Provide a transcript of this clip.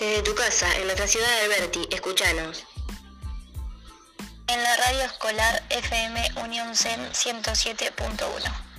Este, Desde tu casa, en nuestra ciudad de Alberti, escúchanos En la radio escolar FM Unión SEM 107.1.